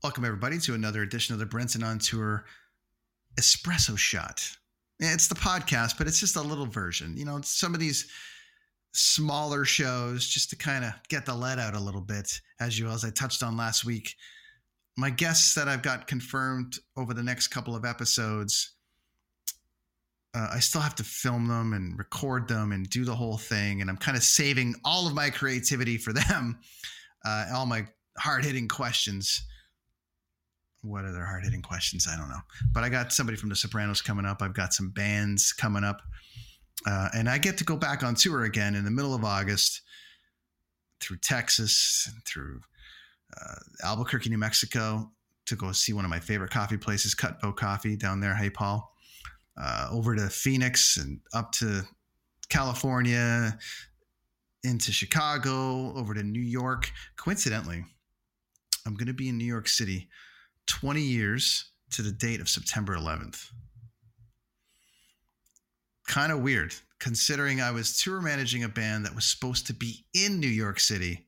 Welcome, everybody, to another edition of the Brenton on Tour Espresso Shot. It's the podcast, but it's just a little version. You know, some of these smaller shows just to kind of get the lead out a little bit, as you as I touched on last week. My guests that I've got confirmed over the next couple of episodes, uh, I still have to film them and record them and do the whole thing, and I'm kind of saving all of my creativity for them, uh, all my hard hitting questions. What are their hard hitting questions? I don't know. But I got somebody from The Sopranos coming up. I've got some bands coming up. Uh, and I get to go back on tour again in the middle of August through Texas and through uh, Albuquerque, New Mexico to go see one of my favorite coffee places, Cutbow Coffee down there. Hey, Paul. Uh, over to Phoenix and up to California, into Chicago, over to New York. Coincidentally, I'm going to be in New York City 20 years to the date of September 11th kind of weird considering I was tour managing a band that was supposed to be in New York City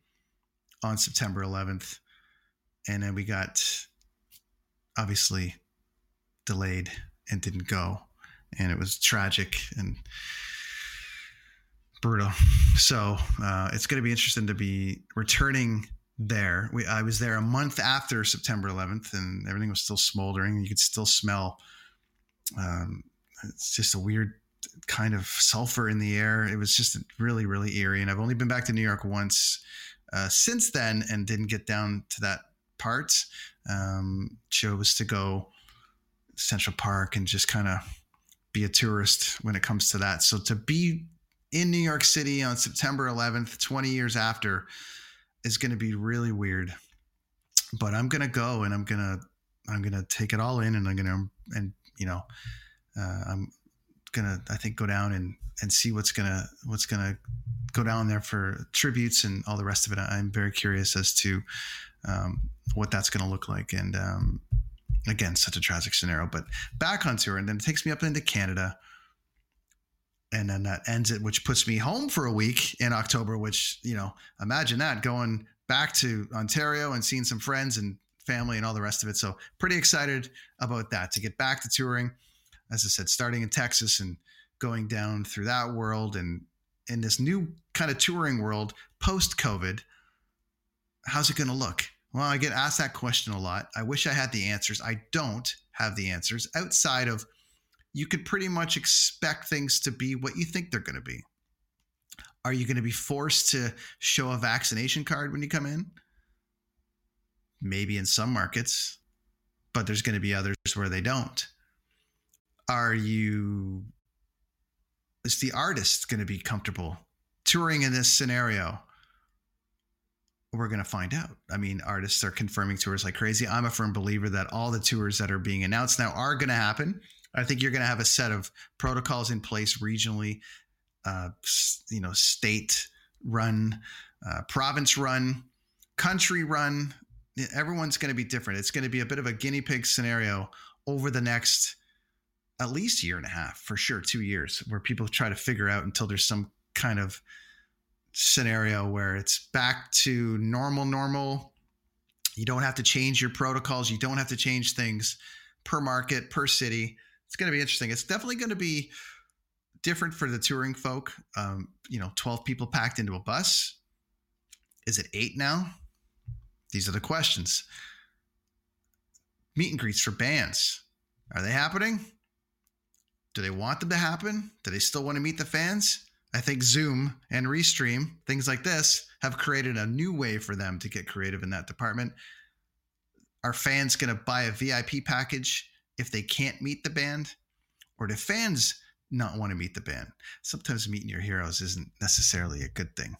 on September 11th. And then we got obviously delayed and didn't go. And it was tragic and brutal. So uh, it's going to be interesting to be returning there. We, I was there a month after September 11th and everything was still smoldering. You could still smell. Um, it's just a weird kind of sulfur in the air. It was just really, really eerie. And I've only been back to New York once uh, since then and didn't get down to that part. Um, chose to go Central Park and just kind of be a tourist when it comes to that. So to be in New York City on September 11th, 20 years after, is going to be really weird. But I'm going to go and I'm going to I'm going to take it all in and I'm going to and you know uh, I'm gonna I think go down and and see what's gonna what's gonna go down there for tributes and all the rest of it. I'm very curious as to um, what that's gonna look like. And um, again, such a tragic scenario. But back on tour, and then it takes me up into Canada. And then that ends it, which puts me home for a week in October. Which you know, imagine that going back to Ontario and seeing some friends and family and all the rest of it. So pretty excited about that to get back to touring as I said, starting in Texas and going down through that world and in this new kind of touring world post COVID, how's it going to look? Well, I get asked that question a lot. I wish I had the answers. I don't have the answers outside of you could pretty much expect things to be what you think they're going to be. Are you going to be forced to show a vaccination card when you come in? Maybe in some markets, but there's going to be others where they don't. Are you is the artist going to be comfortable touring in this scenario? We're going to find out. I mean artists are confirming tours like crazy. I'm a firm believer that all the tours that are being announced now are going to happen i think you're going to have a set of protocols in place regionally uh, you know state run uh, province run country run everyone's going to be different it's going to be a bit of a guinea pig scenario over the next at least year and a half, for sure, two years, where people try to figure out until there's some kind of scenario where it's back to normal, normal. You don't have to change your protocols. You don't have to change things per market, per city. It's going to be interesting. It's definitely going to be different for the touring folk. Um, you know, 12 people packed into a bus. Is it eight now? These are the questions. Meet and greets for bands. Are they happening? Do they want them to happen? Do they still want to meet the fans? I think Zoom and Restream, things like this, have created a new way for them to get creative in that department. Are fans going to buy a VIP package if they can't meet the band? Or do fans not want to meet the band? Sometimes meeting your heroes isn't necessarily a good thing.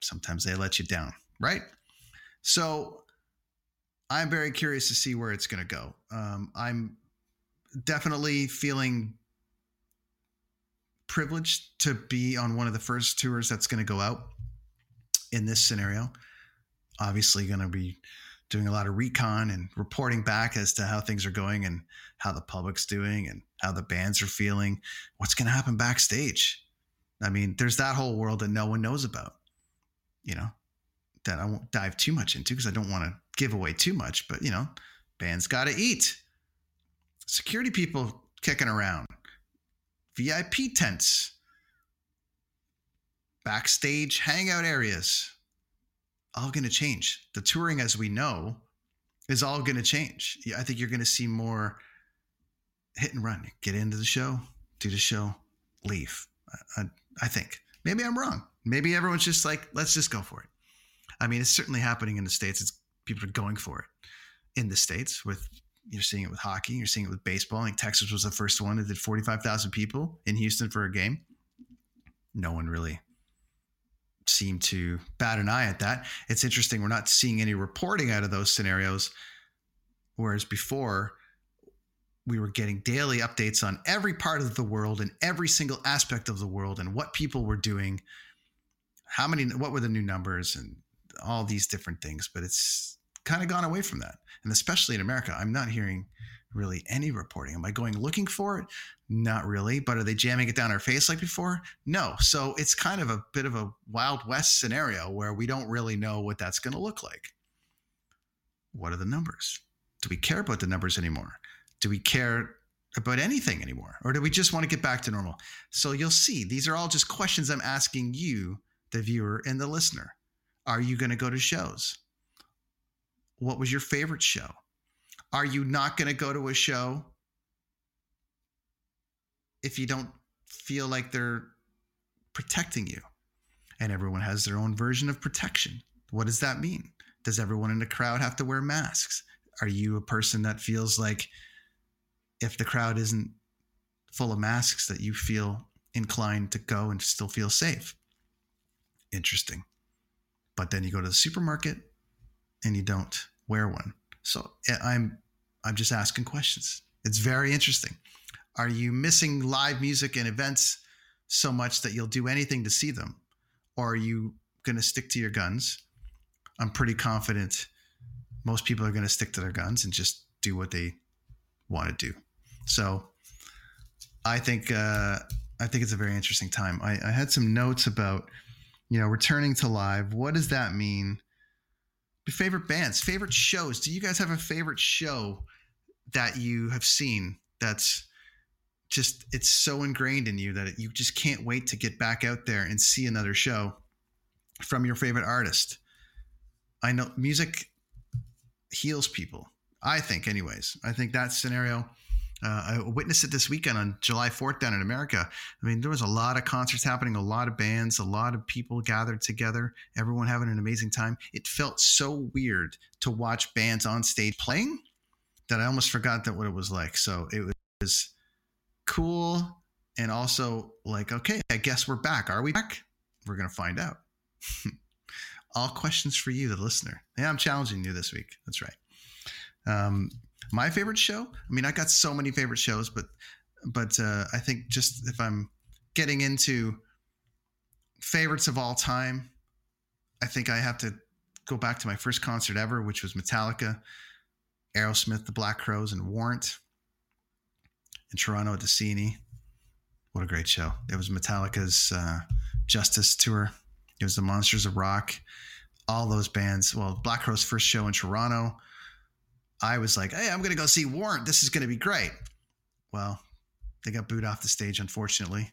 Sometimes they let you down, right? So I'm very curious to see where it's going to go. Um, I'm definitely feeling privileged to be on one of the first tours that's going to go out in this scenario. Obviously, going to be doing a lot of recon and reporting back as to how things are going and how the public's doing and how the bands are feeling. What's going to happen backstage? I mean, there's that whole world that no one knows about, you know, that I won't dive too much into because I don't want to give away too much. But, you know, bands got to eat. Security people kicking around, VIP tents, backstage hangout areas, all going to change. The touring, as we know, is all going to change. I think you're going to see more hit and run. Get into the show, do the show, leave. I, I think. Maybe I'm wrong. Maybe everyone's just like, let's just go for it. I mean, it's certainly happening in the States. It's people are going for it in the States with you're seeing it with hockey, you're seeing it with baseball. I think Texas was the first one that did 45,000 people in Houston for a game. No one really seemed to bat an eye at that. It's interesting. We're not seeing any reporting out of those scenarios. Whereas before, we were getting daily updates on every part of the world and every single aspect of the world and what people were doing, how many, what were the new numbers and all these different things. But it's kind of gone away from that. And especially in America, I'm not hearing really any reporting. Am I going looking for it? Not really. But are they jamming it down our face like before? No. So it's kind of a bit of a Wild West scenario where we don't really know what that's going to look like. What are the numbers? Do we care about the numbers anymore? Do we care about anything anymore? Or do we just want to get back to normal? So you'll see, these are all just questions I'm asking you, the viewer and the listener. Are you going to go to shows? What was your favorite show? Are you not going to go to a show if you don't feel like they're protecting you? And everyone has their own version of protection. What does that mean? Does everyone in the crowd have to wear masks? Are you a person that feels like if the crowd isn't full of masks that you feel inclined to go and still feel safe? Interesting. But then you go to the supermarket and you don't wear one. So I'm I'm just asking questions. It's very interesting. Are you missing live music and events so much that you'll do anything to see them? Or are you going to stick to your guns? I'm pretty confident most people are going to stick to their guns and just do what they want to do. So I think uh, I think it's a very interesting time. I, I had some notes about you know returning to live. What does that mean? Favorite bands, favorite shows. Do you guys have a favorite show that you have seen that's just it's so ingrained in you that you just can't wait to get back out there and see another show from your favorite artist? I know music heals people. I think, anyways. I think that scenario uh, I witnessed it this weekend on July 4th down in America. I mean, there was a lot of concerts happening, a lot of bands, a lot of people gathered together, everyone having an amazing time. It felt so weird to watch bands on stage playing that I almost forgot that what it was like. So it was cool and also like, okay, I guess we're back. Are we back? We're going to find out. All questions for you, the listener. Yeah, I'm challenging you this week. That's right. Um, my favorite show. I mean, I got so many favorite shows, but but uh, I think just if I'm getting into favorites of all time, I think I have to go back to my first concert ever, which was Metallica, Aerosmith, the Black Crowes, and Warrant in Toronto at the CNE. What a great show! It was Metallica's uh, Justice tour. It was the Monsters of Rock. All those bands. Well, Black Crowes' first show in Toronto I was like, hey, I'm going to go see Warrant. This is going to be great. Well, they got booed off the stage, unfortunately.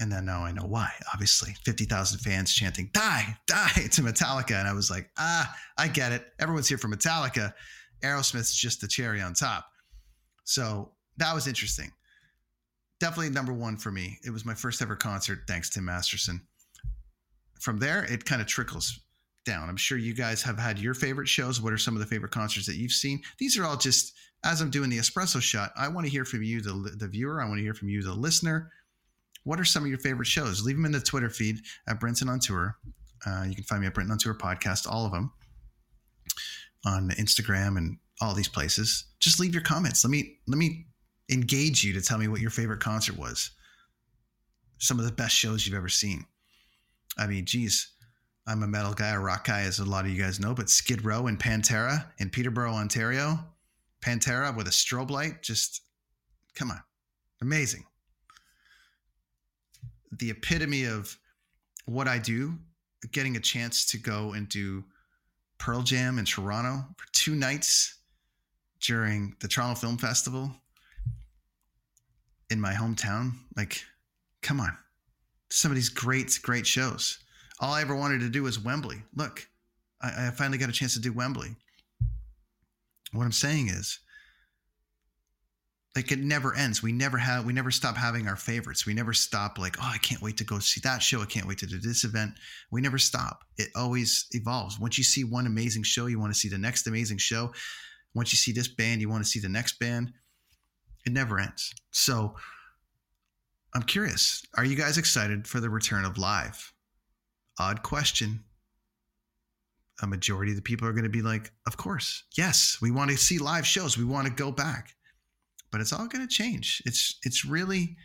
And then now I know why. Obviously, 50,000 fans chanting, die, die to Metallica. And I was like, ah, I get it. Everyone's here for Metallica. Aerosmith's just the cherry on top. So that was interesting. Definitely number one for me. It was my first ever concert, thanks to Masterson. From there, it kind of trickles down. I'm sure you guys have had your favorite shows. What are some of the favorite concerts that you've seen? These are all just as I'm doing the espresso shot. I want to hear from you, the the viewer. I want to hear from you, the listener. What are some of your favorite shows? Leave them in the Twitter feed at Brenton on Tour. Uh, you can find me at Brenton on Tour podcast, all of them. on Instagram and all these places. Just leave your comments. Let me let me engage you to tell me what your favorite concert was. Some of the best shows you've ever seen. I mean, geez, I'm a metal guy, a rock guy, as a lot of you guys know, but Skid Row and Pantera in Peterborough, Ontario. Pantera with a strobe light, just come on, amazing. The epitome of what I do, getting a chance to go and do Pearl Jam in Toronto for two nights during the Toronto Film Festival in my hometown. Like, come on. Some of these great, great shows. All I ever wanted to do was Wembley. Look, I, I finally got a chance to do Wembley. What I'm saying is, like it never ends. We never have we never stop having our favorites. We never stop like, oh, I can't wait to go see that show. I can't wait to do this event. We never stop. It always evolves. Once you see one amazing show, you want to see the next amazing show. Once you see this band, you want to see the next band. It never ends. So I'm curious. Are you guys excited for the return of live? Odd question. A majority of the people are going to be like, of course. Yes, we want to see live shows. We want to go back but it's all going to change. It's it's really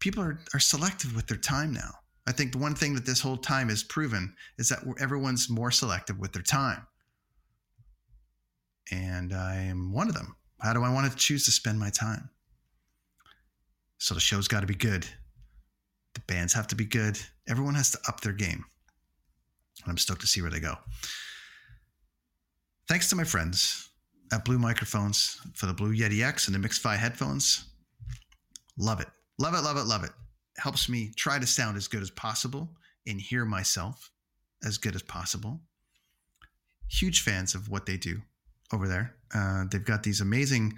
people are are selective with their time now. I think the one thing that this whole time has proven is that everyone's more selective with their time. And I am one of them. How do I want to choose to spend my time? So the show's got to be good. The bands have to be good. Everyone has to up their game. And I'm stoked to see where they go. Thanks to my friends at Blue Microphones for the Blue Yeti X and the MixFi headphones. Love it. Love it, love it, love it. Helps me try to sound as good as possible and hear myself as good as possible. Huge fans of what they do over there. Uh, they've got these amazing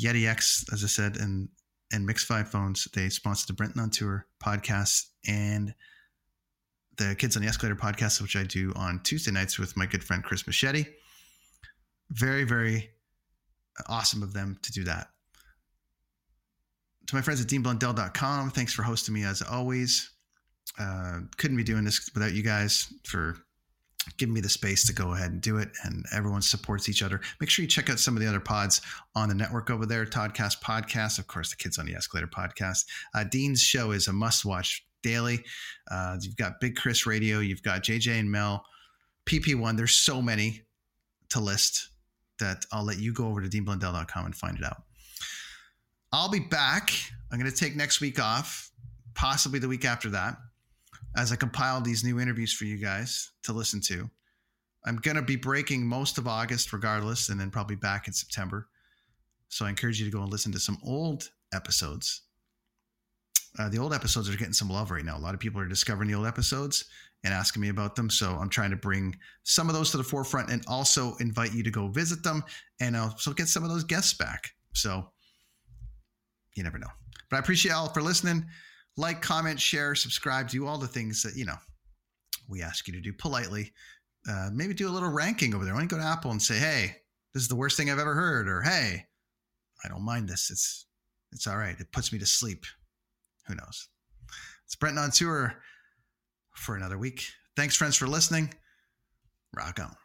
Yeti X, as I said, and and MixFi phones. They sponsor the Brenton on Tour podcast and the Kids on the Escalator podcast, which I do on Tuesday nights with my good friend Chris Machete very, very awesome of them to do that. To my friends at deanblundell.com, thanks for hosting me as always. Uh, couldn't be doing this without you guys for giving me the space to go ahead and do it. And everyone supports each other. Make sure you check out some of the other pods on the network over there Toddcast Podcast, of course, the Kids on the Escalator podcast. Uh, Dean's show is a must watch daily. Uh, you've got Big Chris Radio, you've got JJ and Mel, PP1. There's so many to list that I'll let you go over to deanblundell.com and find it out. I'll be back. I'm going to take next week off, possibly the week after that, as I compile these new interviews for you guys to listen to. I'm going to be breaking most of August regardless, and then probably back in September. So I encourage you to go and listen to some old episodes. Uh, the old episodes are getting some love right now. A lot of people are discovering the old episodes and asking me about them. So I'm trying to bring some of those to the forefront and also invite you to go visit them and also get some of those guests back. So you never know. But I appreciate all for listening. Like, comment, share, subscribe, do all the things that, you know, we ask you to do politely. Uh, maybe do a little ranking over there. Why don't you go to Apple and say, hey, this is the worst thing I've ever heard, or hey, I don't mind this. It's it's all right. It puts me to sleep. Who knows? It's Brenton on tour for another week. Thanks, friends, for listening. Rock on.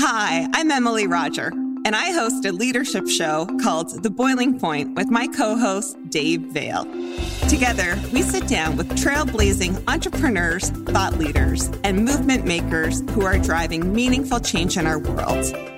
Hi, I'm Emily Roger, and I host a leadership show called The Boiling Point with my co host, Dave Vale. Together, we sit down with trailblazing entrepreneurs, thought leaders, and movement makers who are driving meaningful change in our world.